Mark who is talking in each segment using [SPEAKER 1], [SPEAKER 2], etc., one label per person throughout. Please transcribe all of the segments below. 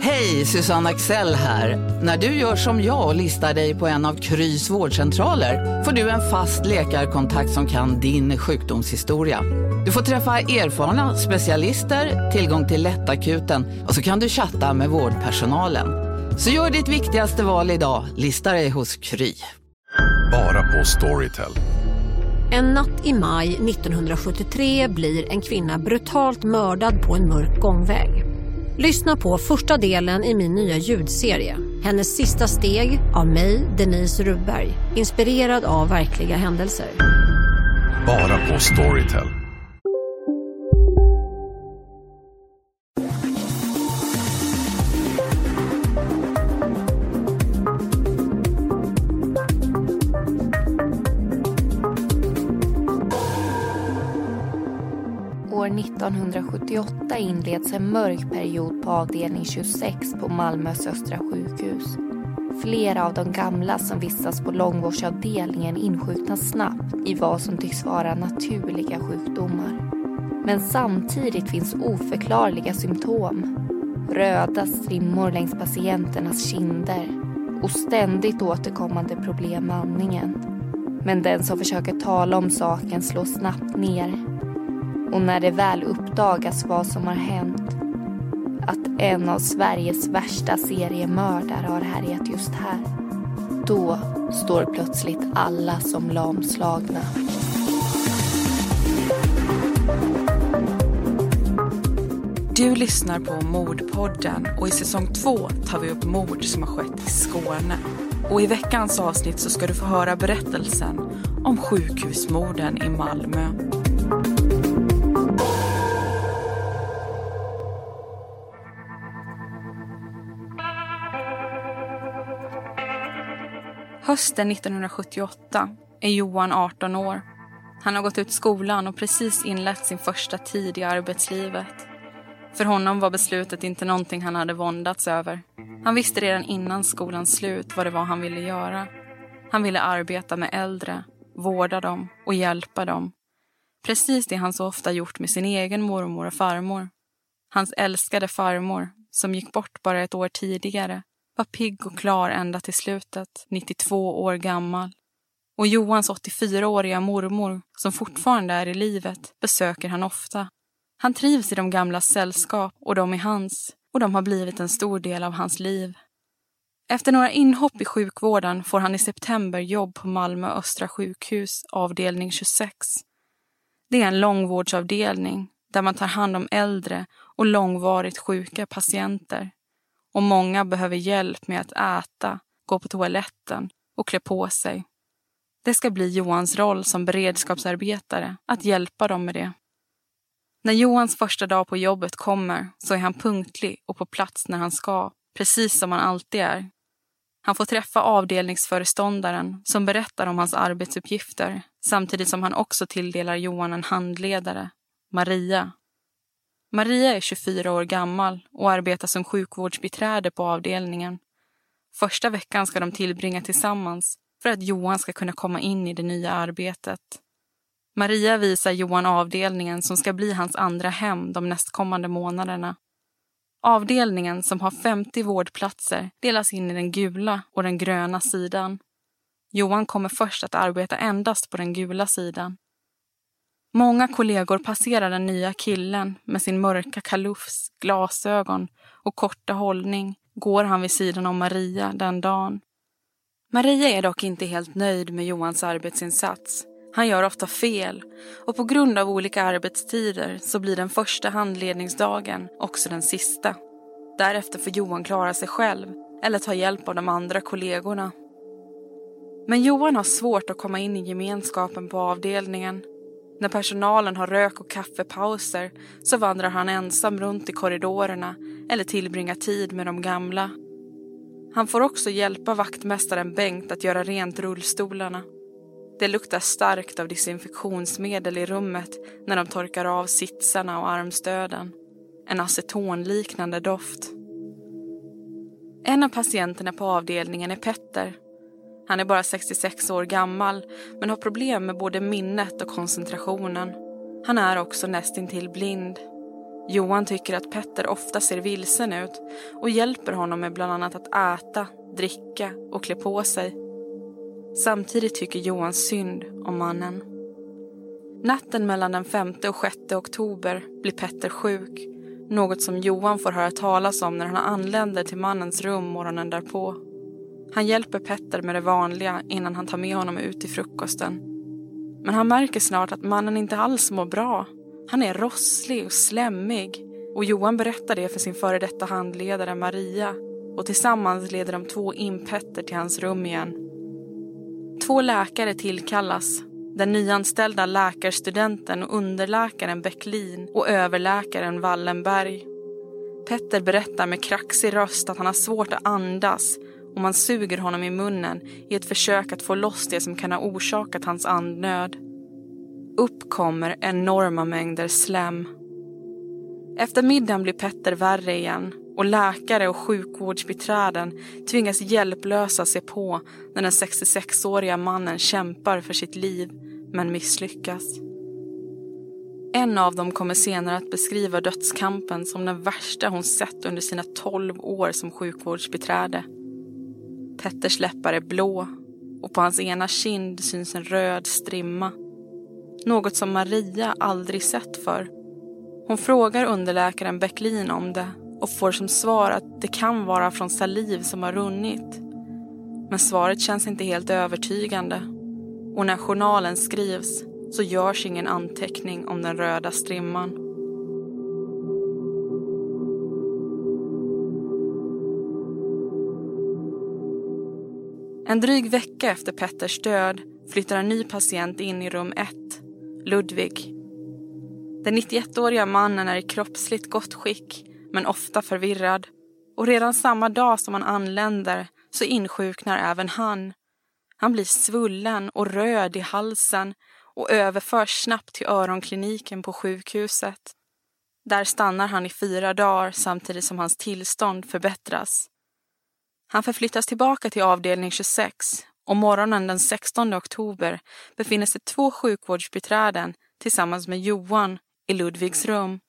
[SPEAKER 1] Hej, Susanne Axel här. När du gör som jag och listar dig på en av Krys vårdcentraler får du en fast läkarkontakt som kan din sjukdomshistoria. Du får träffa erfarna specialister, tillgång till lättakuten och så kan du chatta med vårdpersonalen. Så gör ditt viktigaste val idag, lista dig hos Kry.
[SPEAKER 2] Bara på Storytel.
[SPEAKER 3] En natt i maj 1973 blir en kvinna brutalt mördad på en mörk gångväg. Lyssna på första delen i min nya ljudserie. Hennes sista steg av mig, Denise Rubberg. Inspirerad av verkliga händelser.
[SPEAKER 2] Bara på Storytel.
[SPEAKER 4] År 1978 inleds en mörk period på avdelning 26 på Malmös östra sjukhus. Flera av de gamla som vistas på långvårdsavdelningen insjuknar snabbt i vad som tycks vara naturliga sjukdomar. Men samtidigt finns oförklarliga symptom. Röda strimmor längs patienternas kinder och ständigt återkommande problem med andningen. Men den som försöker tala om saken slås snabbt ner och när det väl uppdagas vad som har hänt att en av Sveriges värsta seriemördare har härjat just här då står plötsligt alla som lamslagna.
[SPEAKER 5] Du lyssnar på Mordpodden och i säsong två tar vi upp mord som har skett i Skåne. Och i veckans avsnitt så ska du få höra berättelsen om sjukhusmorden i Malmö. Hösten 1978 är Johan 18 år. Han har gått ut skolan och precis inlett sin första tid i arbetslivet. För honom var beslutet inte någonting han hade våndats över. Han visste redan innan skolans slut vad det var han ville göra. Han ville arbeta med äldre, vårda dem och hjälpa dem. Precis det han så ofta gjort med sin egen mormor och farmor. Hans älskade farmor, som gick bort bara ett år tidigare, var pigg och klar ända till slutet, 92 år gammal. Och Johans 84-åriga mormor, som fortfarande är i livet, besöker han ofta. Han trivs i de gamla sällskap och de är hans och de har blivit en stor del av hans liv. Efter några inhopp i sjukvården får han i september jobb på Malmö Östra sjukhus, avdelning 26. Det är en långvårdsavdelning där man tar hand om äldre och långvarigt sjuka patienter. Och många behöver hjälp med att äta, gå på toaletten och klä på sig. Det ska bli Johans roll som beredskapsarbetare att hjälpa dem med det. När Johans första dag på jobbet kommer så är han punktlig och på plats när han ska, precis som han alltid är. Han får träffa avdelningsföreståndaren som berättar om hans arbetsuppgifter samtidigt som han också tilldelar Johan en handledare, Maria. Maria är 24 år gammal och arbetar som sjukvårdsbiträde på avdelningen. Första veckan ska de tillbringa tillsammans för att Johan ska kunna komma in i det nya arbetet. Maria visar Johan avdelningen som ska bli hans andra hem de nästkommande månaderna. Avdelningen, som har 50 vårdplatser, delas in i den gula och den gröna sidan. Johan kommer först att arbeta endast på den gula sidan. Många kollegor passerar den nya killen med sin mörka kalufs, glasögon och korta hållning går han vid sidan om Maria den dagen. Maria är dock inte helt nöjd med Johans arbetsinsats. Han gör ofta fel och på grund av olika arbetstider så blir den första handledningsdagen också den sista. Därefter får Johan klara sig själv eller ta hjälp av de andra kollegorna. Men Johan har svårt att komma in i gemenskapen på avdelningen. När personalen har rök och kaffepauser så vandrar han ensam runt i korridorerna eller tillbringar tid med de gamla. Han får också hjälpa vaktmästaren Bengt att göra rent rullstolarna. Det luktar starkt av desinfektionsmedel i rummet när de torkar av sitsarna och armstöden. En acetonliknande doft. En av patienterna på avdelningen är Petter. Han är bara 66 år gammal men har problem med både minnet och koncentrationen. Han är också nästintill blind. Johan tycker att Petter ofta ser vilsen ut och hjälper honom med bland annat att äta, dricka och klä på sig. Samtidigt tycker Johan synd om mannen. Natten mellan den 5 och 6 oktober blir Petter sjuk. Något som Johan får höra talas om när han anländer till mannens rum morgonen därpå. Han hjälper Petter med det vanliga innan han tar med honom ut till frukosten. Men han märker snart att mannen inte alls mår bra. Han är rosslig och slemmig och Johan berättar det för sin före detta handledare Maria och tillsammans leder de två in Petter till hans rum igen. Två läkare tillkallas. Den nyanställda läkarstudenten och underläkaren Bäcklin och överläkaren Wallenberg. Petter berättar med kraxig röst att han har svårt att andas och man suger honom i munnen i ett försök att få loss det som kan ha orsakat hans andnöd. Upp kommer enorma mängder slem. Efter middagen blir Petter värre igen och läkare och sjukvårdsbiträden tvingas hjälplösa se på när den 66-åriga mannen kämpar för sitt liv men misslyckas. En av dem kommer senare att beskriva dödskampen som den värsta hon sett under sina 12 år som sjukvårdsbiträde. Petters läppar är blå och på hans ena kind syns en röd strimma. Något som Maria aldrig sett för. Hon frågar underläkaren Bäcklin om det och får som svar att det kan vara från saliv som har runnit. Men svaret känns inte helt övertygande och när journalen skrivs så görs ingen anteckning om den röda strimman. En dryg vecka efter Petters död flyttar en ny patient in i rum 1, Ludvig. Den 91-åriga mannen är i kroppsligt gott skick men ofta förvirrad och redan samma dag som han anländer så insjuknar även han. Han blir svullen och röd i halsen och överförs snabbt till öronkliniken på sjukhuset. Där stannar han i fyra dagar samtidigt som hans tillstånd förbättras. Han förflyttas tillbaka till avdelning 26 och morgonen den 16 oktober befinner sig två sjukvårdsbiträden tillsammans med Johan i Ludvigs rum.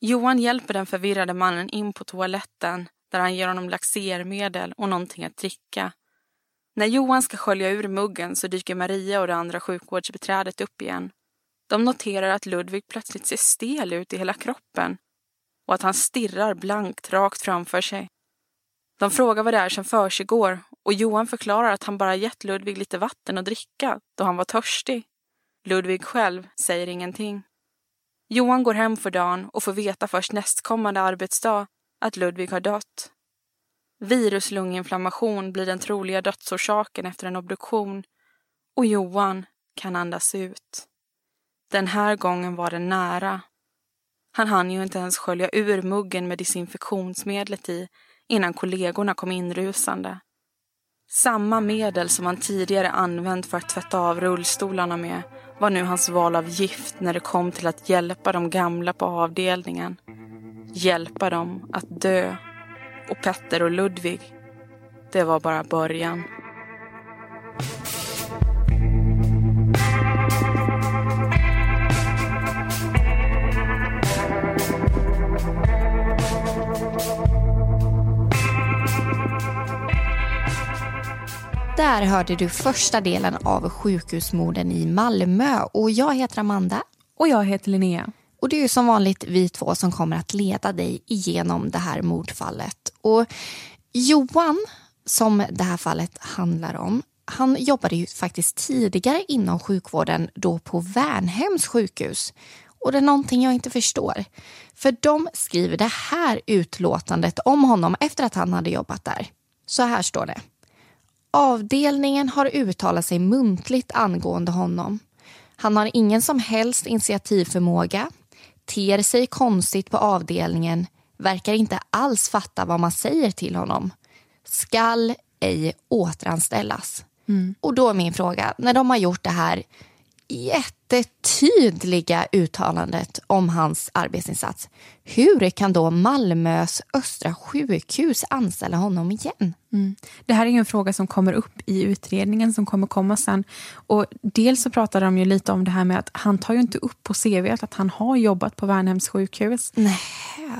[SPEAKER 5] Johan hjälper den förvirrade mannen in på toaletten där han ger honom laxermedel och någonting att dricka. När Johan ska skölja ur muggen så dyker Maria och det andra sjukvårdsbiträdet upp igen. De noterar att Ludvig plötsligt ser stel ut i hela kroppen och att han stirrar blankt rakt framför sig. De frågar vad det är som försiggår och Johan förklarar att han bara gett Ludvig lite vatten att dricka då han var törstig. Ludvig själv säger ingenting. Johan går hem för dagen och får veta först nästkommande arbetsdag att Ludvig har dött. Viruslunginflammation blir den troliga dödsorsaken efter en obduktion och Johan kan andas ut. Den här gången var det nära. Han hann ju inte ens skölja ur muggen med desinfektionsmedlet i innan kollegorna kom inrusande. Samma medel som han tidigare använt för att tvätta av rullstolarna med var nu hans val av gift när det kom till att hjälpa de gamla på avdelningen. Hjälpa dem att dö. Och Petter och Ludvig, det var bara början.
[SPEAKER 4] Där hörde du första delen av sjukhusmorden i Malmö och jag heter Amanda.
[SPEAKER 6] Och jag heter Linnea.
[SPEAKER 4] Och det är ju som vanligt vi två som kommer att leda dig igenom det här mordfallet. Och Johan, som det här fallet handlar om, han jobbade ju faktiskt tidigare inom sjukvården då på Värnhems sjukhus. Och det är någonting jag inte förstår. För de skriver det här utlåtandet om honom efter att han hade jobbat där. Så här står det. Avdelningen har uttalat sig muntligt angående honom. Han har ingen som helst initiativförmåga, ter sig konstigt på avdelningen, verkar inte alls fatta vad man säger till honom. Skall ej återanställas. Mm. Och då är min fråga, när de har gjort det här jättetydliga uttalandet om hans arbetsinsats. Hur kan då Malmös Östra sjukhus anställa honom igen?
[SPEAKER 7] Mm. Det här är en fråga som kommer upp i utredningen som kommer komma sen. Och dels så pratar de ju lite om det här med att han tar ju inte upp på CV att han har jobbat på Värnhems sjukhus.
[SPEAKER 4] Nej,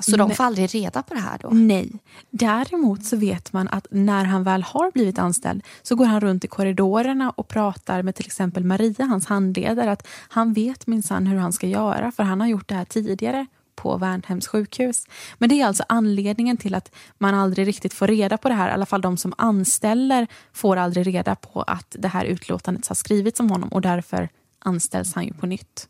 [SPEAKER 4] så de får aldrig reda på det här då?
[SPEAKER 7] Nej. Däremot så vet man att när han väl har blivit anställd så går han runt i korridorerna och pratar med till exempel Maria, hans handledare, att han vet minsann hur han ska göra för han har gjort det här tidigare på Värnhems sjukhus. Men det är alltså anledningen till att man aldrig riktigt får reda på det här. I alla fall de som anställer får aldrig reda på att det här utlåtandet har skrivits om honom och därför anställs han ju på nytt.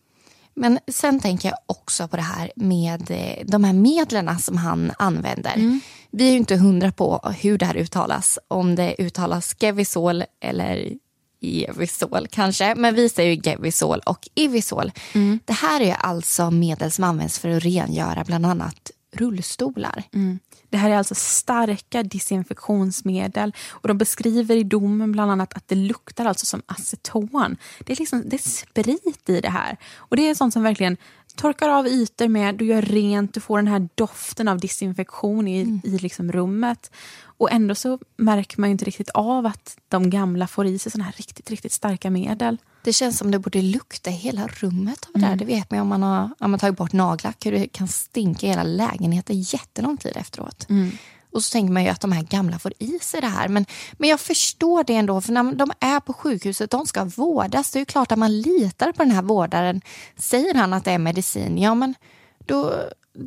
[SPEAKER 4] Men sen tänker jag också på det här med eh, de här medlen som han använder. Mm. Vi är ju inte hundra på hur det här uttalas. Om det uttalas Gevisol eller Evisol kanske, men vi säger ju Gevisol och Ivisol. Mm. Det här är alltså medel som används för att rengöra bland annat rullstolar.
[SPEAKER 7] Mm. Det här är alltså starka desinfektionsmedel och de beskriver i domen bland annat att det luktar alltså som aceton. Det är, liksom, det är sprit i det här och det är sånt som verkligen torkar av ytor med, du gör rent, du får den här doften av desinfektion i, mm. i liksom rummet. Och ändå så märker man inte riktigt av att de gamla får i sig såna här riktigt, riktigt starka medel.
[SPEAKER 4] Det känns som det borde lukta i hela rummet av det mm. Det vet man om man har, om man tagit bort nagellack, hur det kan stinka i hela lägenheten jättelång tid efteråt. Mm. Och så tänker man ju att de här gamla får i sig det här. Men, men jag förstår det ändå, för när de är på sjukhuset, de ska vårdas. Det är ju klart att man litar på den här vårdaren. Säger han att det är medicin, ja men då,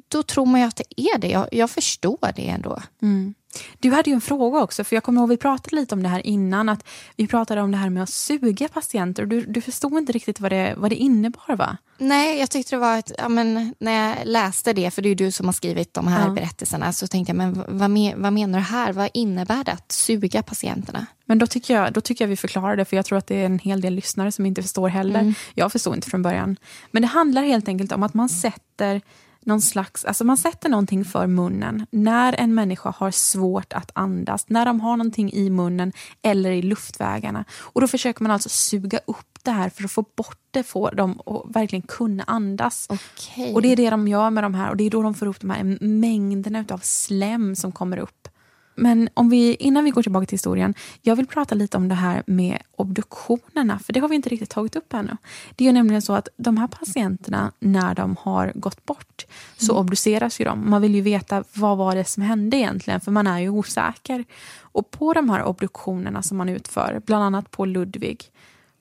[SPEAKER 4] då tror man ju att det är det. Jag, jag förstår det ändå.
[SPEAKER 7] Mm. Du hade ju en fråga också, för jag kommer ihåg vi pratade lite om det här innan. att Vi pratade om det här med att suga patienter. Du, du förstod inte riktigt vad det, vad det innebar va?
[SPEAKER 4] Nej, jag tyckte det var ett, ja, men, när jag läste det, för det är du som har skrivit de här ja. berättelserna, så tänkte jag, men vad, vad menar du här? Vad innebär det att suga patienterna?
[SPEAKER 7] Men då tycker, jag, då tycker jag vi förklarar det, för jag tror att det är en hel del lyssnare som inte förstår heller. Mm. Jag förstod inte från början. Men det handlar helt enkelt om att man sätter någon slags, alltså man sätter någonting för munnen när en människa har svårt att andas, när de har någonting i munnen eller i luftvägarna. Och då försöker man alltså suga upp det här för att få bort det, få dem att verkligen kunna andas.
[SPEAKER 4] Okay.
[SPEAKER 7] Och det är det de gör med de här och det är då de får upp de här mängderna av slem som kommer upp. Men om vi, innan vi går tillbaka till historien, jag vill prata lite om det här med obduktionerna, för det har vi inte riktigt tagit upp ännu. Det är nämligen så att de här patienterna, när de har gått bort, så mm. obduceras ju de. Man vill ju veta vad var det som hände egentligen, för man är ju osäker. Och på de här obduktionerna som man utför, bland annat på Ludvig,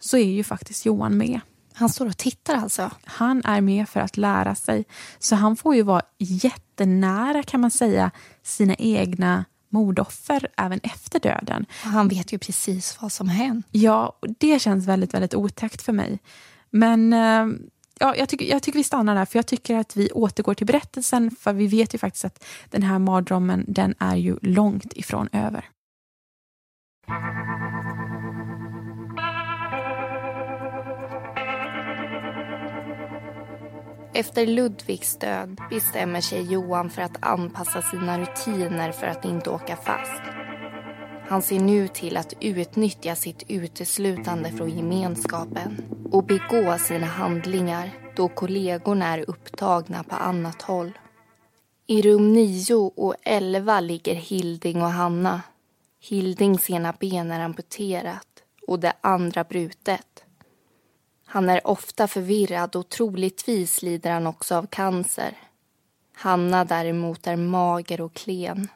[SPEAKER 7] så är ju faktiskt Johan med.
[SPEAKER 4] Han står och tittar alltså?
[SPEAKER 7] Han är med för att lära sig. Så han får ju vara jättenära kan man säga sina egna mordoffer även efter döden.
[SPEAKER 4] Han vet ju precis vad som hänt.
[SPEAKER 7] Ja, det känns väldigt, väldigt otäckt för mig. Men eh, ja, jag, tycker, jag tycker vi stannar där, för jag tycker att vi återgår till berättelsen, för vi vet ju faktiskt att den här mardrömmen, den är ju långt ifrån över.
[SPEAKER 4] Efter Ludvigs död bestämmer sig Johan för att anpassa sina rutiner för att inte åka fast. Han ser nu till att utnyttja sitt uteslutande från gemenskapen och begå sina handlingar då kollegorna är upptagna på annat håll. I rum 9 och 11 ligger Hilding och Hanna. Hildings ena ben är amputerat och det andra brutet. Han är ofta förvirrad och troligtvis lider han också av cancer. Hanna däremot är mager och klen.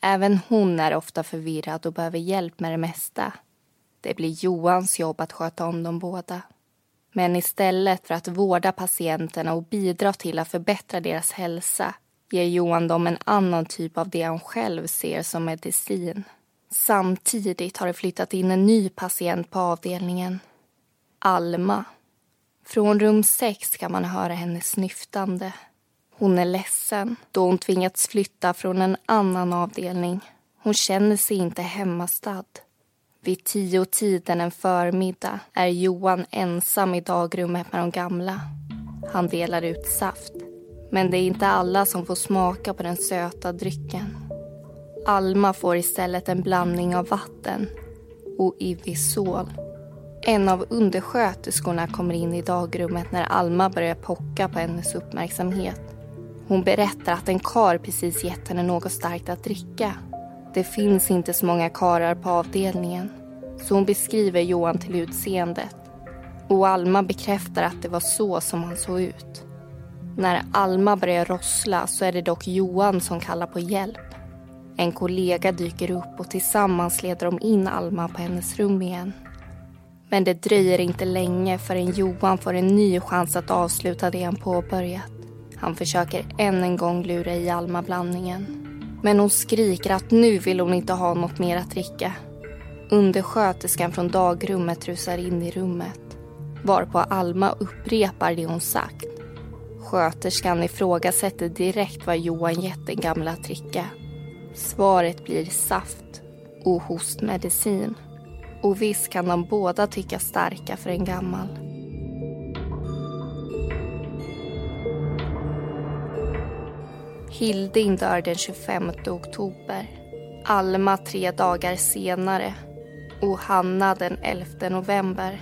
[SPEAKER 4] Även hon är ofta förvirrad och behöver hjälp med det mesta. Det blir Johans jobb att sköta om dem båda. Men istället för att vårda patienterna och bidra till att förbättra deras hälsa ger Johan dem en annan typ av det han själv ser som medicin. Samtidigt har det flyttat in en ny patient på avdelningen Alma. Från rum sex kan man höra henne snyftande. Hon är ledsen då hon tvingats flytta från en annan avdelning. Hon känner sig inte hemmastad. Vid tio tiden en förmiddag är Johan ensam i dagrummet med de gamla. Han delar ut saft. Men det är inte alla som får smaka på den söta drycken. Alma får istället en blandning av vatten och Ivisol en av undersköterskorna kommer in i dagrummet när Alma börjar pocka på hennes uppmärksamhet. Hon berättar att en kar precis gett henne något starkt att dricka. Det finns inte så många karar på avdelningen. Så hon beskriver Johan till utseendet. Och Alma bekräftar att det var så som han såg ut. När Alma börjar rossla så är det dock Johan som kallar på hjälp. En kollega dyker upp och tillsammans leder de in Alma på hennes rum igen. Men det dröjer inte länge förrän Johan får en ny chans att avsluta det han påbörjat. Han försöker än en gång lura i Alma-blandningen. Men hon skriker att nu vill hon inte ha något mer att dricka. Undersköterskan från dagrummet rusar in i rummet. Varpå Alma upprepar det hon sagt. Sköterskan ifrågasätter direkt vad Johan gett den gamla att dricka. Svaret blir saft och hostmedicin. Och visst kan de båda tycka starka för en gammal. Hilding dör den 25 oktober. Alma tre dagar senare och Hanna den 11 november.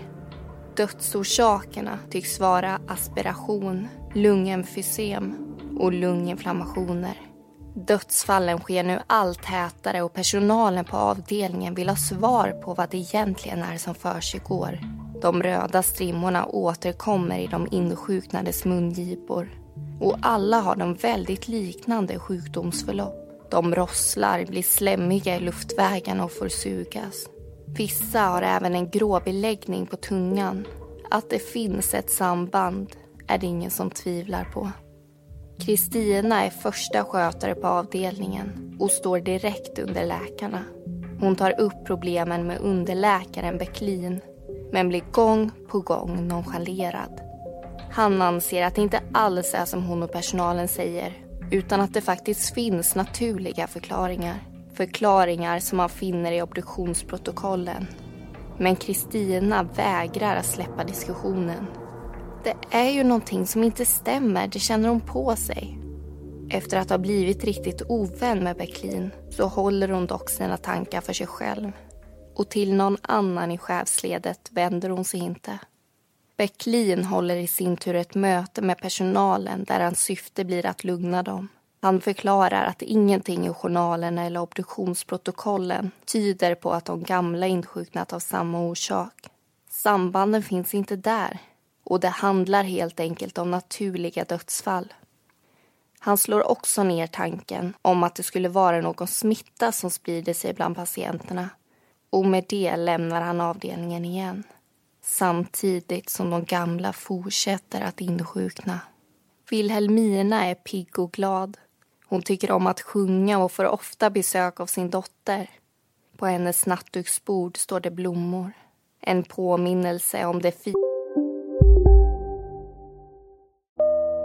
[SPEAKER 4] Dödsorsakerna tycks vara aspiration, lungemfysem och lunginflammationer. Dödsfallen sker nu allt tätare och personalen på avdelningen vill ha svar på vad det egentligen är som försiggår. De röda strimmorna återkommer i de insjuknades mungipor. Och alla har de väldigt liknande sjukdomsförlopp. De rosslar, blir slemmiga i luftvägarna och får sugas. Vissa har även en grå beläggning på tungan. Att det finns ett samband är det ingen som tvivlar på. Kristina är första skötare på avdelningen och står direkt under läkarna. Hon tar upp problemen med underläkaren Bäcklin men blir gång på gång nonchalerad. Han anser att det inte alls är som hon och personalen säger utan att det faktiskt finns naturliga förklaringar. Förklaringar som man finner i obduktionsprotokollen. Men Kristina vägrar att släppa diskussionen. Det är ju någonting som inte stämmer, det känner hon på sig. Efter att ha blivit riktigt ovän med Bäcklin så håller hon dock sina tankar för sig själv. Och till någon annan i chefsledet vänder hon sig inte. Bäcklin håller i sin tur ett möte med personalen där hans syfte blir att lugna dem. Han förklarar att ingenting i journalerna eller obduktionsprotokollen tyder på att de gamla insjuknat av samma orsak. Sambanden finns inte där och det handlar helt enkelt om naturliga dödsfall. Han slår också ner tanken om att det skulle vara någon smitta som sprider sig bland patienterna och med det lämnar han avdelningen igen samtidigt som de gamla fortsätter att insjukna. Wilhelmina är pigg och glad. Hon tycker om att sjunga och får ofta besök av sin dotter. På hennes nattduksbord står det blommor. En påminnelse om det fina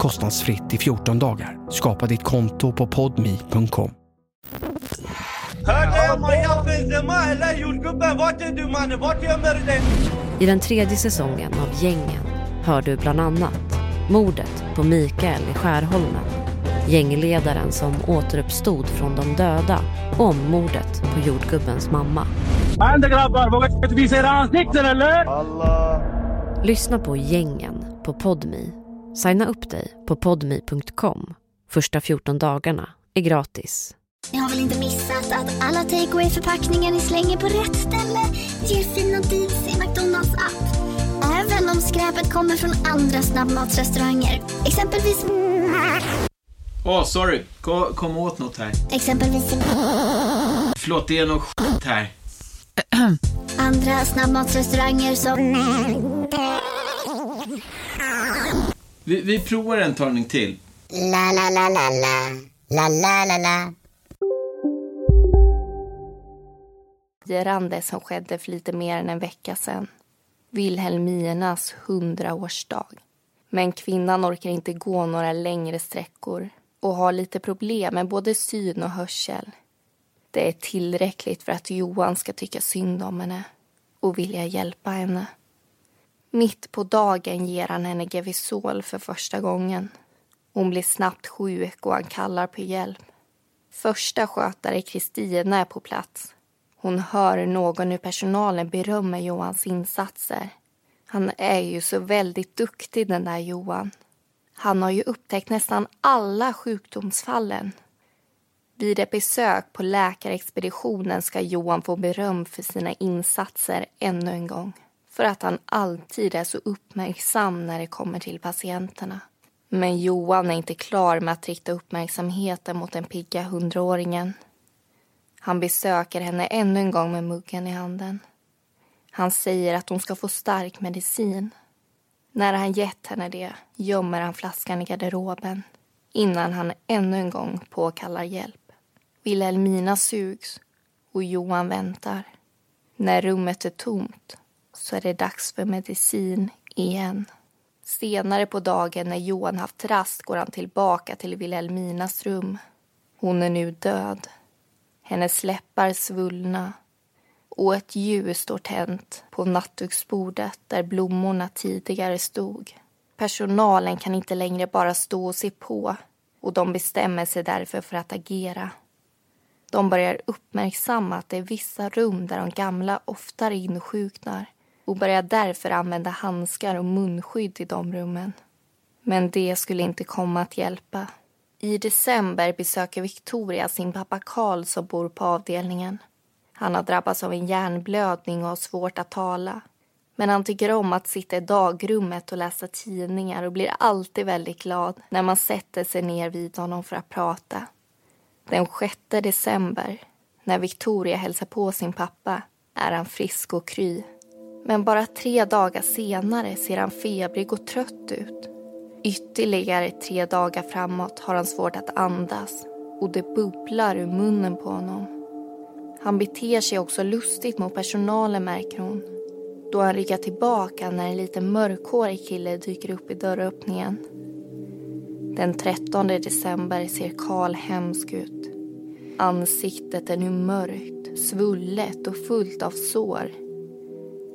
[SPEAKER 6] kostnadsfritt i 14 dagar. Skapa ditt konto på podmi.com.
[SPEAKER 3] I den tredje säsongen av Gängen hör du bland annat mordet på Mikael i Skärholmen, gängledaren som återuppstod från de döda och mordet på jordgubbens mamma. Lyssna på Gängen på Podmi. Signa upp dig på podmi.com. Första 14 dagarna är gratis.
[SPEAKER 8] Ni har väl inte missat att alla takeaway förpackningar ni slänger på rätt ställe ger fina deals i McDonalds app. Även om skräpet kommer från andra snabbmatsrestauranger. Exempelvis...
[SPEAKER 9] Åh, oh, sorry. Kom, kom åt något här.
[SPEAKER 8] Exempelvis...
[SPEAKER 9] Förlåt, det är något skit här.
[SPEAKER 8] Andra snabbmatsrestauranger som...
[SPEAKER 9] Vi, vi provar en talning till.
[SPEAKER 8] La, la, la, la, la. La, la, la, la.
[SPEAKER 4] firande som skedde för lite mer än en vecka sedan. Vilhelminas hundraårsdag. Men kvinnan orkar inte gå några längre sträckor och har lite problem med både syn och hörsel. Det är tillräckligt för att Johan ska tycka synd om henne och vilja hjälpa henne. Mitt på dagen ger han henne Gevisol för första gången. Hon blir snabbt sjuk och han kallar på hjälp. Första skötare Kristina är på plats. Hon hör någon ur personalen berömma Johans insatser. Han är ju så väldigt duktig den där Johan. Han har ju upptäckt nästan alla sjukdomsfallen. Vid ett besök på läkarexpeditionen ska Johan få beröm för sina insatser ännu en gång. För att han alltid är så uppmärksam när det kommer till patienterna. Men Johan är inte klar med att rikta uppmärksamheten mot den pigga hundraåringen. Han besöker henne ännu en gång med muggen i handen. Han säger att hon ska få stark medicin. När han gett henne det gömmer han flaskan i garderoben innan han ännu en gång påkallar hjälp. Wilhelmina sugs och Johan väntar. När rummet är tomt så är det dags för medicin igen. Senare på dagen när Johan haft rast går han tillbaka till Wilhelminas rum. Hon är nu död. Hennes läppar svullna och ett ljus står tänt på nattduksbordet där blommorna tidigare stod. Personalen kan inte längre bara stå och se på och de bestämmer sig därför för att agera. De börjar uppmärksamma att det är vissa rum där de gamla oftare insjuknar och börjar därför använda handskar och munskydd i de rummen. Men det skulle inte komma att hjälpa. I december besöker Victoria sin pappa Karl som bor på avdelningen. Han har drabbats av en hjärnblödning och har svårt att tala. Men han tycker om att sitta i dagrummet och läsa tidningar och blir alltid väldigt glad när man sätter sig ner vid honom för att prata. Den 6 december, när Victoria hälsar på sin pappa, är han frisk och kry. Men bara tre dagar senare ser han febrig och trött ut. Ytterligare tre dagar framåt har han svårt att andas och det bubblar ur munnen på honom. Han beter sig också lustigt mot personalen märker hon. Då han ryggar tillbaka när en liten mörkhårig kille dyker upp i dörröppningen. Den 13 december ser Karl hemsk ut. Ansiktet är nu mörkt, svullet och fullt av sår.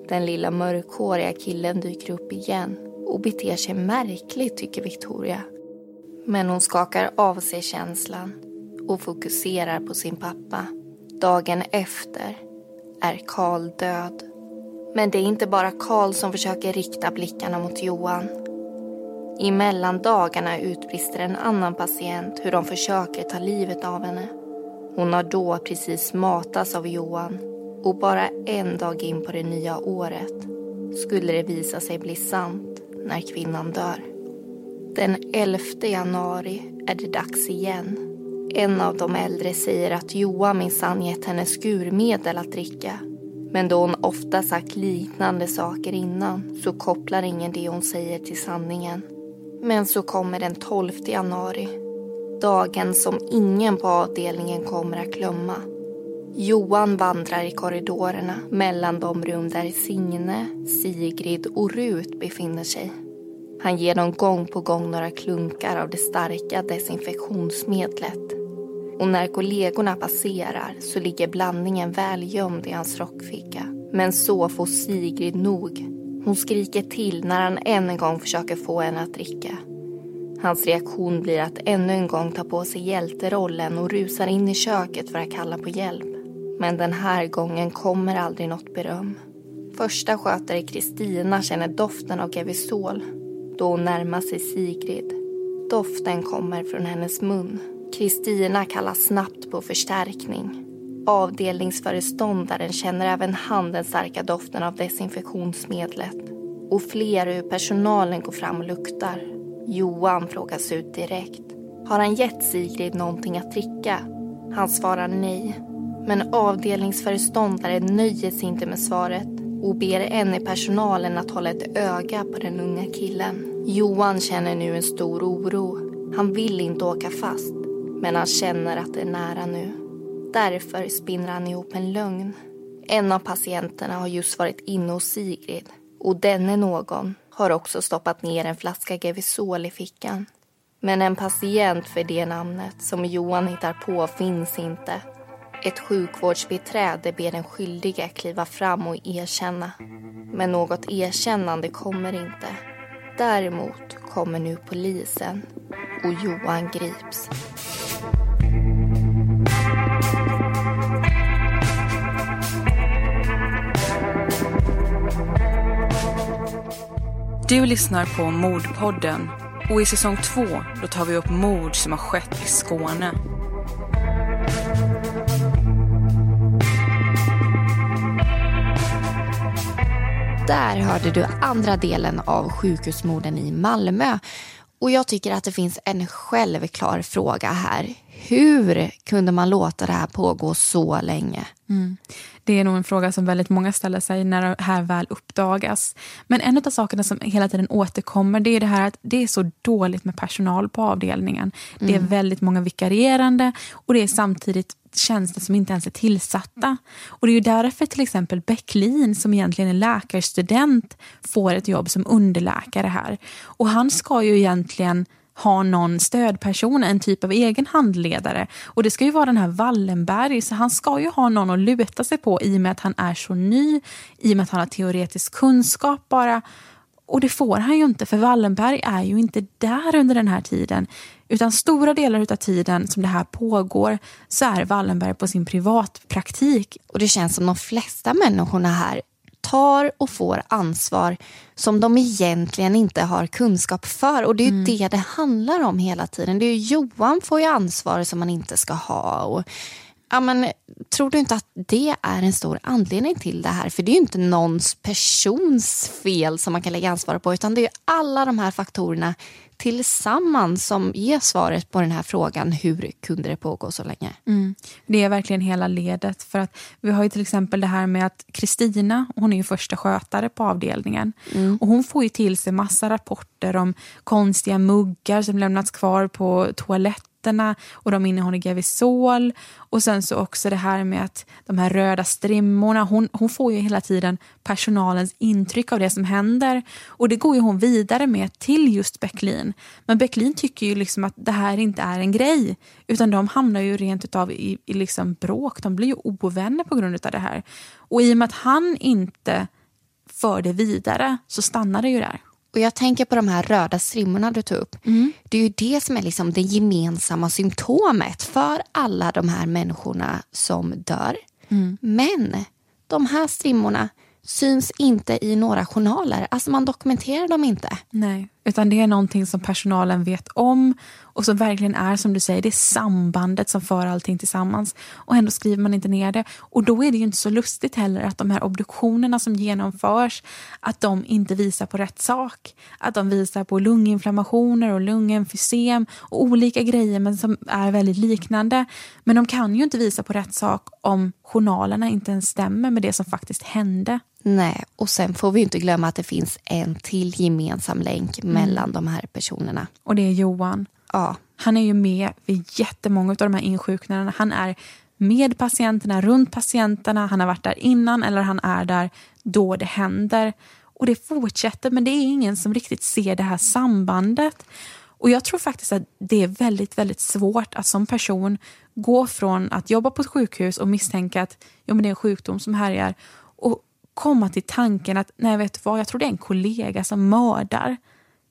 [SPEAKER 4] Den lilla mörkhåriga killen dyker upp igen och beter sig märkligt, tycker Victoria. Men hon skakar av sig känslan och fokuserar på sin pappa. Dagen efter är Karl död. Men det är inte bara Karl som försöker rikta blickarna mot Johan. I mellandagarna utbrister en annan patient hur de försöker ta livet av henne. Hon har då precis matats av Johan och bara en dag in på det nya året skulle det visa sig bli sant när kvinnan dör. Den 11 januari är det dags igen. En av de äldre säger att Johan minsann gett henne skurmedel att dricka. Men då hon ofta sagt liknande saker innan så kopplar ingen det hon säger till sanningen. Men så kommer den 12 januari. Dagen som ingen på avdelningen kommer att glömma. Johan vandrar i korridorerna mellan de rum där Signe, Sigrid och Rut befinner sig. Han ger dem gång på gång några klunkar av det starka desinfektionsmedlet. Och när kollegorna passerar så ligger blandningen väl gömd i hans rockficka. Men så får Sigrid nog. Hon skriker till när han än en gång försöker få henne att dricka. Hans reaktion blir att ännu en gång ta på sig hjälterollen och rusar in i köket för att kalla på hjälp. Men den här gången kommer aldrig något beröm. Första skötare Kristina känner doften av Gevisol då hon närmar sig Sigrid. Doften kommer från hennes mun. Kristina kallar snabbt på förstärkning. Avdelningsföreståndaren känner även han den starka doften av desinfektionsmedlet. Och fler ur personalen går fram och luktar. Johan frågas ut direkt. Har han gett Sigrid någonting att dricka? Han svarar nej. Men avdelningsföreståndaren nöjer sig inte med svaret och ber en i personalen att hålla ett öga på den unga killen. Johan känner nu en stor oro. Han vill inte åka fast, men han känner att det är nära nu. Därför spinner han ihop en lögn. En av patienterna har just varit inne hos Sigrid Och denne någon har också stoppat ner en flaska Gevisol i fickan. Men en patient för det namnet som Johan hittar på finns inte. Ett sjukvårdsbiträde ber den skyldige kliva fram och erkänna. Men något erkännande kommer inte. Däremot kommer nu polisen och Johan grips.
[SPEAKER 5] Du lyssnar på Mordpodden och i säsong två då tar vi upp mord som har skett i Skåne.
[SPEAKER 4] Där hörde du andra delen av sjukhusmorden i Malmö. Och jag tycker att det finns en självklar fråga här. Hur kunde man låta det här pågå så länge?
[SPEAKER 7] Mm. Det är nog en fråga som väldigt många ställer sig när det här väl uppdagas. Men en av sakerna som hela tiden återkommer det är det här att det är så dåligt med personal på avdelningen. Det är mm. väldigt många vikarierande och det är samtidigt tjänster som inte ens är tillsatta. Och Det är ju därför till exempel Bäcklin, som egentligen är läkarstudent, får ett jobb som underläkare här. Och han ska ju egentligen ha någon stödperson, en typ av egen handledare. Och det ska ju vara den här Wallenberg, så han ska ju ha någon att luta sig på i och med att han är så ny, i och med att han har teoretisk kunskap bara. Och det får han ju inte, för Wallenberg är ju inte där under den här tiden. Utan stora delar av tiden som det här pågår så är Wallenberg på sin privatpraktik.
[SPEAKER 4] Och det känns som de flesta människorna här tar och får ansvar som de egentligen inte har kunskap för. Och det är ju mm. det det handlar om hela tiden. Det är Johan får ju ansvar som man inte ska ha. Och, ja, men, tror du inte att det är en stor anledning till det här? För det är ju inte någons persons fel som man kan lägga ansvar på utan det är alla de här faktorerna tillsammans som ger svaret på den här frågan hur kunde det pågå så länge?
[SPEAKER 7] Mm. Det är verkligen hela ledet. För att Vi har ju till exempel det här med att Kristina, hon är ju första skötare på avdelningen. Mm. Och Hon får ju till sig massa rapporter om konstiga muggar som lämnats kvar på toaletten tabletterna och de innehåller Gavisol. Och sen så också det här med att de här röda strimmorna, hon, hon får ju hela tiden personalens intryck av det som händer. Och det går ju hon vidare med till just Bäcklin. Men Bäcklin tycker ju liksom att det här inte är en grej. Utan de hamnar ju rent utav i, i liksom bråk, de blir ju ovänner på grund av det här. Och i och med att han inte för det vidare så stannar det ju där.
[SPEAKER 4] Och Jag tänker på de här röda strimmorna du tog upp. Mm. Det är ju det som är liksom det gemensamma symptomet för alla de här människorna som dör. Mm. Men de här strimmorna syns inte i några journaler. Alltså man dokumenterar dem inte.
[SPEAKER 7] Nej, utan det är någonting som personalen vet om och som verkligen är som du säger, det är sambandet som för allting tillsammans. Och ändå skriver man inte ner det. Och då är det ju inte så lustigt heller att de här obduktionerna som genomförs, att de inte visar på rätt sak. Att de visar på lunginflammationer och lungemfysem och olika grejer men som är väldigt liknande. Men de kan ju inte visa på rätt sak om journalerna inte ens stämmer med det som faktiskt hände.
[SPEAKER 4] Nej, och sen får vi inte glömma att det finns en till gemensam länk mm. mellan de här personerna.
[SPEAKER 7] Och det är Johan.
[SPEAKER 4] Ja.
[SPEAKER 7] Han är ju med vid jättemånga av de här insjuknandena. Han är med patienterna, runt patienterna. Han har varit där innan eller han är där då det händer. Och det fortsätter men det är ingen som riktigt ser det här sambandet. Och jag tror faktiskt att det är väldigt, väldigt svårt att som person gå från att jobba på ett sjukhus och misstänka att ja, men det är en sjukdom som härjar och komma till tanken att nej vet du vad, jag tror det är en kollega som mördar.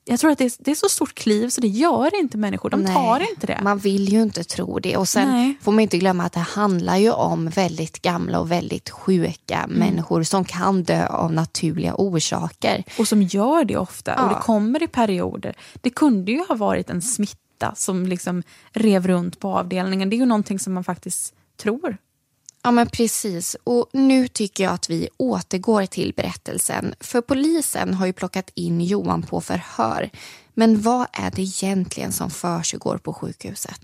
[SPEAKER 7] Jag tror att det är, det är så stort kliv så det gör inte människor. De Nej, tar inte det.
[SPEAKER 4] Man vill ju inte tro det. Och sen Nej. får man inte glömma att det handlar ju om väldigt gamla och väldigt sjuka mm. människor som kan dö av naturliga orsaker.
[SPEAKER 7] Och som gör det ofta. Ja. Och det kommer i perioder. Det kunde ju ha varit en smitta som liksom rev runt på avdelningen. Det är ju någonting som man faktiskt tror.
[SPEAKER 4] Ja men precis. Och nu tycker jag att vi återgår till berättelsen. För polisen har ju plockat in Johan på förhör. Men vad är det egentligen som försiggår på sjukhuset?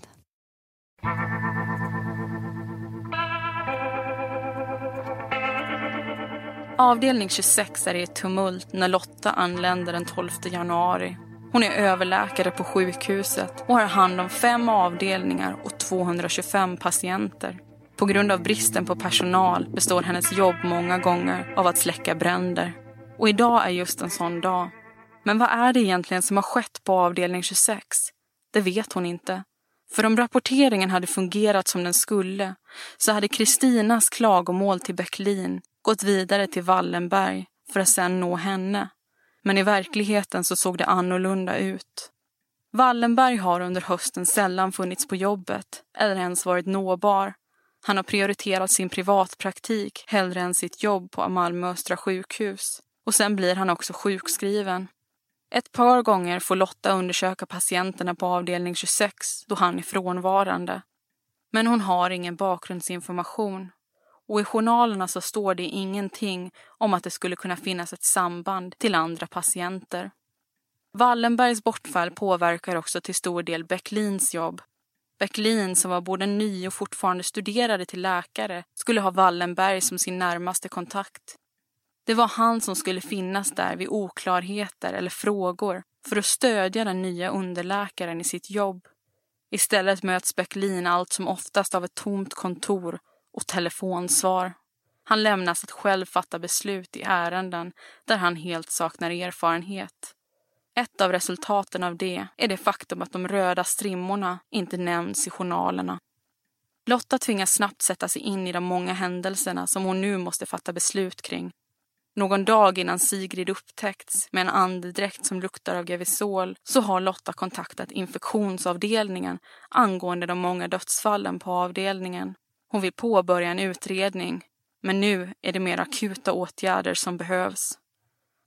[SPEAKER 5] Avdelning 26 är i tumult när Lotta anländer den 12 januari. Hon är överläkare på sjukhuset och har hand om fem avdelningar och 225 patienter. På grund av bristen på personal består hennes jobb många gånger av att släcka bränder. Och idag är just en sån dag. Men vad är det egentligen som har skett på avdelning 26? Det vet hon inte. För om rapporteringen hade fungerat som den skulle så hade Kristinas klagomål till Bäcklin gått vidare till Wallenberg för att sedan nå henne. Men i verkligheten så såg det annorlunda ut. Wallenberg har under hösten sällan funnits på jobbet eller ens varit nåbar. Han har prioriterat sin privatpraktik hellre än sitt jobb på Malmö Östra sjukhus. Och sen blir han också sjukskriven. Ett par gånger får Lotta undersöka patienterna på avdelning 26 då han är frånvarande. Men hon har ingen bakgrundsinformation och i journalerna så står det ingenting om att det skulle kunna finnas ett samband till andra patienter. Wallenbergs bortfall påverkar också till stor del Bäcklins jobb. Bäcklin, som var både ny och fortfarande studerade till läkare, skulle ha Wallenberg som sin närmaste kontakt. Det var han som skulle finnas där vid oklarheter eller frågor för att stödja den nya underläkaren i sitt jobb. Istället möts Bäcklin allt som oftast av ett tomt kontor och telefonsvar. Han lämnas att själv fatta beslut i ärenden där han helt saknar erfarenhet. Ett av resultaten av det är det faktum att de röda strimmorna inte nämns i journalerna. Lotta tvingas snabbt sätta sig in i de många händelserna som hon nu måste fatta beslut kring. Någon dag innan Sigrid upptäckts med en andedräkt som luktar av Gevisol så har Lotta kontaktat infektionsavdelningen angående de många dödsfallen på avdelningen. Hon vill påbörja en utredning, men nu är det mer akuta åtgärder som behövs.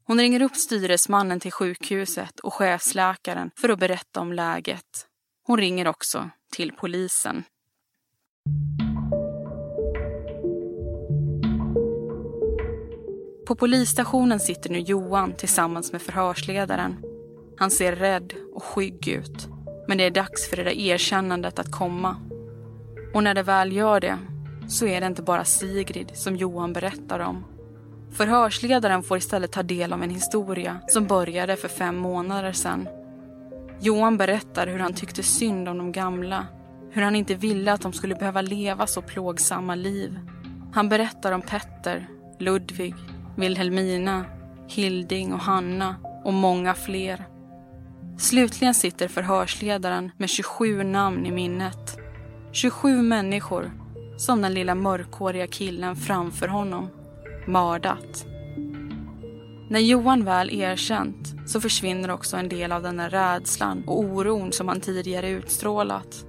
[SPEAKER 5] Hon ringer upp styresmannen till sjukhuset och chefsläkaren för att berätta om läget. Hon ringer också till polisen. På polisstationen sitter nu Johan tillsammans med förhörsledaren. Han ser rädd och skygg ut. Men det är dags för det där erkännandet att komma. Och när det väl gör det så är det inte bara Sigrid som Johan berättar om. Förhörsledaren får istället ta del av en historia som började för fem månader sedan. Johan berättar hur han tyckte synd om de gamla. Hur han inte ville att de skulle behöva leva så plågsamma liv. Han berättar om Petter, Ludvig, Wilhelmina, Hilding och Hanna och många fler. Slutligen sitter förhörsledaren med 27 namn i minnet. 27 människor som den lilla mörkhåriga killen framför honom mördat. När Johan väl erkänt så försvinner också en del av den där rädslan och oron som han tidigare utstrålat.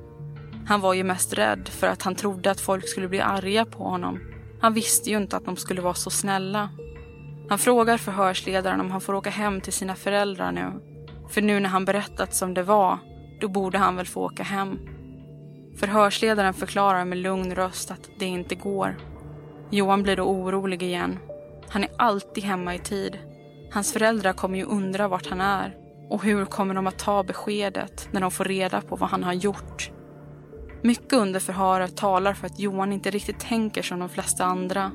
[SPEAKER 5] Han var ju mest rädd för att han trodde att folk skulle bli arga på honom. Han visste ju inte att de skulle vara så snälla. Han frågar förhörsledaren om han får åka hem till sina föräldrar nu. För nu när han berättat som det var, då borde han väl få åka hem. Förhörsledaren förklarar med lugn röst att det inte går. Johan blir då orolig igen. Han är alltid hemma i tid. Hans föräldrar kommer ju undra vart han är. Och hur kommer de att ta beskedet när de får reda på vad han har gjort? Mycket under förhöret talar för att Johan inte riktigt tänker som de flesta andra.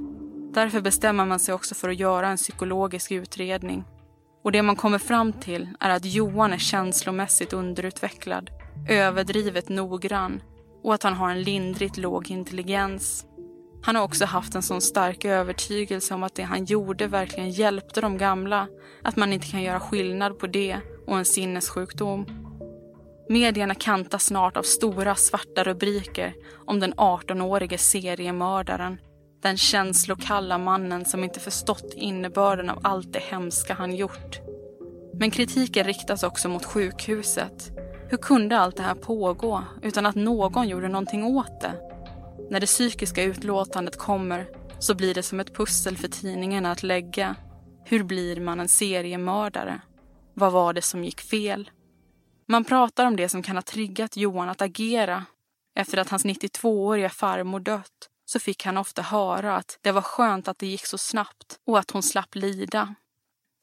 [SPEAKER 5] Därför bestämmer man sig också för att göra en psykologisk utredning. Och det man kommer fram till är att Johan är känslomässigt underutvecklad, överdrivet noggrann och att han har en lindrigt låg intelligens. Han har också haft en sån stark övertygelse om att det han gjorde verkligen hjälpte de gamla att man inte kan göra skillnad på det och en sinnessjukdom. Medierna kantas snart av stora svarta rubriker om den 18-årige seriemördaren. Den känslokalla mannen som inte förstått innebörden av allt det hemska han gjort. Men kritiken riktas också mot sjukhuset. Hur kunde allt det här pågå utan att någon gjorde någonting åt det? När det psykiska utlåtandet kommer så blir det som ett pussel för tidningarna att lägga. Hur blir man en seriemördare? Vad var det som gick fel? Man pratar om det som kan ha triggat Johan att agera. Efter att hans 92-åriga farmor dött så fick han ofta höra att det var skönt att det gick så snabbt och att hon slapp lida.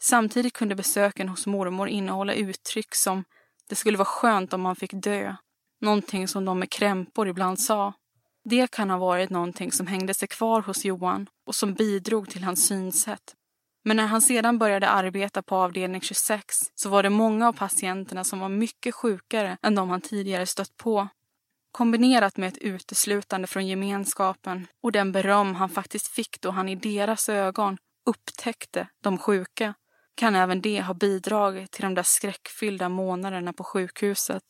[SPEAKER 5] Samtidigt kunde besöken hos mormor innehålla uttryck som det skulle vara skönt om man fick dö. Någonting som de med krämpor ibland sa. Det kan ha varit någonting som hängde sig kvar hos Johan och som bidrog till hans synsätt. Men när han sedan började arbeta på avdelning 26 så var det många av patienterna som var mycket sjukare än de han tidigare stött på. Kombinerat med ett uteslutande från gemenskapen och den beröm han faktiskt fick då han i deras ögon upptäckte de sjuka kan även det ha bidragit till de där skräckfyllda månaderna på sjukhuset.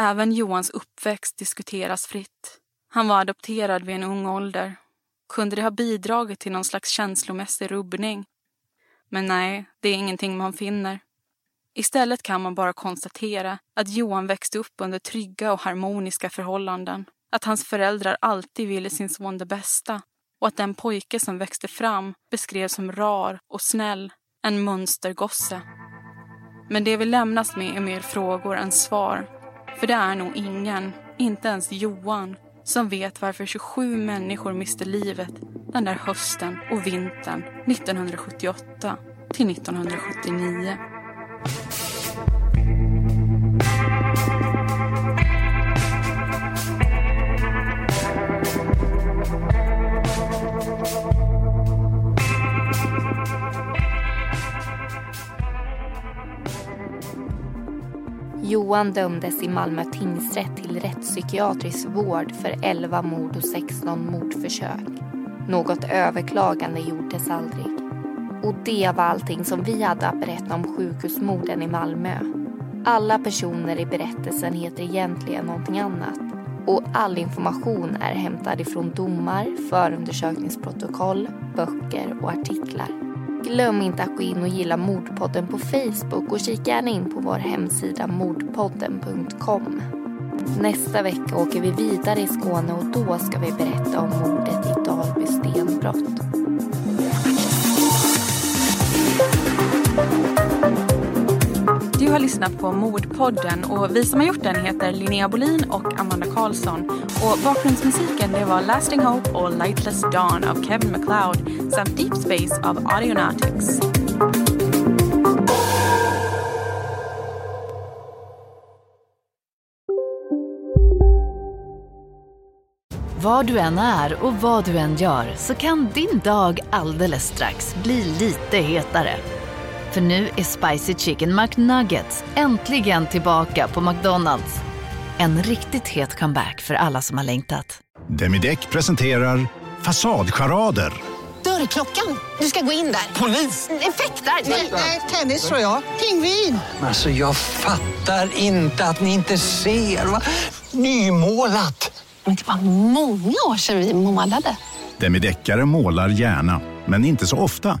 [SPEAKER 5] Även Johans uppväxt diskuteras fritt. Han var adopterad vid en ung ålder. Kunde det ha bidragit till någon slags känslomässig rubbning? Men nej, det är ingenting man finner. Istället kan man bara konstatera att Johan växte upp under trygga och harmoniska förhållanden. Att hans föräldrar alltid ville sin son det bästa och att den pojke som växte fram beskrevs som rar och snäll, en mönstergosse. Men det vi lämnas med är mer frågor än svar. För det är nog ingen, inte ens Johan, som vet varför 27 människor miste livet den där hösten och vintern 1978 till 1979.
[SPEAKER 4] Johan dömdes i Malmö tingsrätt till rättspsykiatrisk vård för 11 mord och 16 mordförsök. Något överklagande gjordes aldrig. Och det var allting som vi hade att berätta om sjukhusmorden i Malmö. Alla personer i berättelsen heter egentligen någonting annat. Och all information är hämtad ifrån domar, förundersökningsprotokoll, böcker och artiklar. Glöm inte att gå in och gilla Mordpodden på Facebook och kika gärna in på vår hemsida mordpodden.com. Nästa vecka åker vi vidare i Skåne och då ska vi berätta om mordet i Dalby stenbrott.
[SPEAKER 5] Har lyssnat på Mordpodden och vi som har gjort den heter Linnea Bolin och Amanda Karlsson. Och bakgrundsmusiken det var Lasting Hope och Lightless Dawn av Kevin MacLeod samt Deep Space av Audionautics.
[SPEAKER 10] Var du än är och vad du än gör så kan din dag alldeles strax bli lite hetare. För nu är Spicy Chicken McNuggets äntligen tillbaka på McDonalds. En riktigt het comeback för alla som har längtat.
[SPEAKER 11] Demideck presenterar Fasadcharader.
[SPEAKER 12] Dörrklockan. Du ska gå in där.
[SPEAKER 13] Polis?
[SPEAKER 12] Effektar?
[SPEAKER 13] Nej, tennis tror jag. Pingvin.
[SPEAKER 14] Alltså, jag fattar inte att ni inte ser. Va? Nymålat.
[SPEAKER 12] Men det var många år sedan vi målade.
[SPEAKER 11] Demideckare målar gärna, men inte så ofta.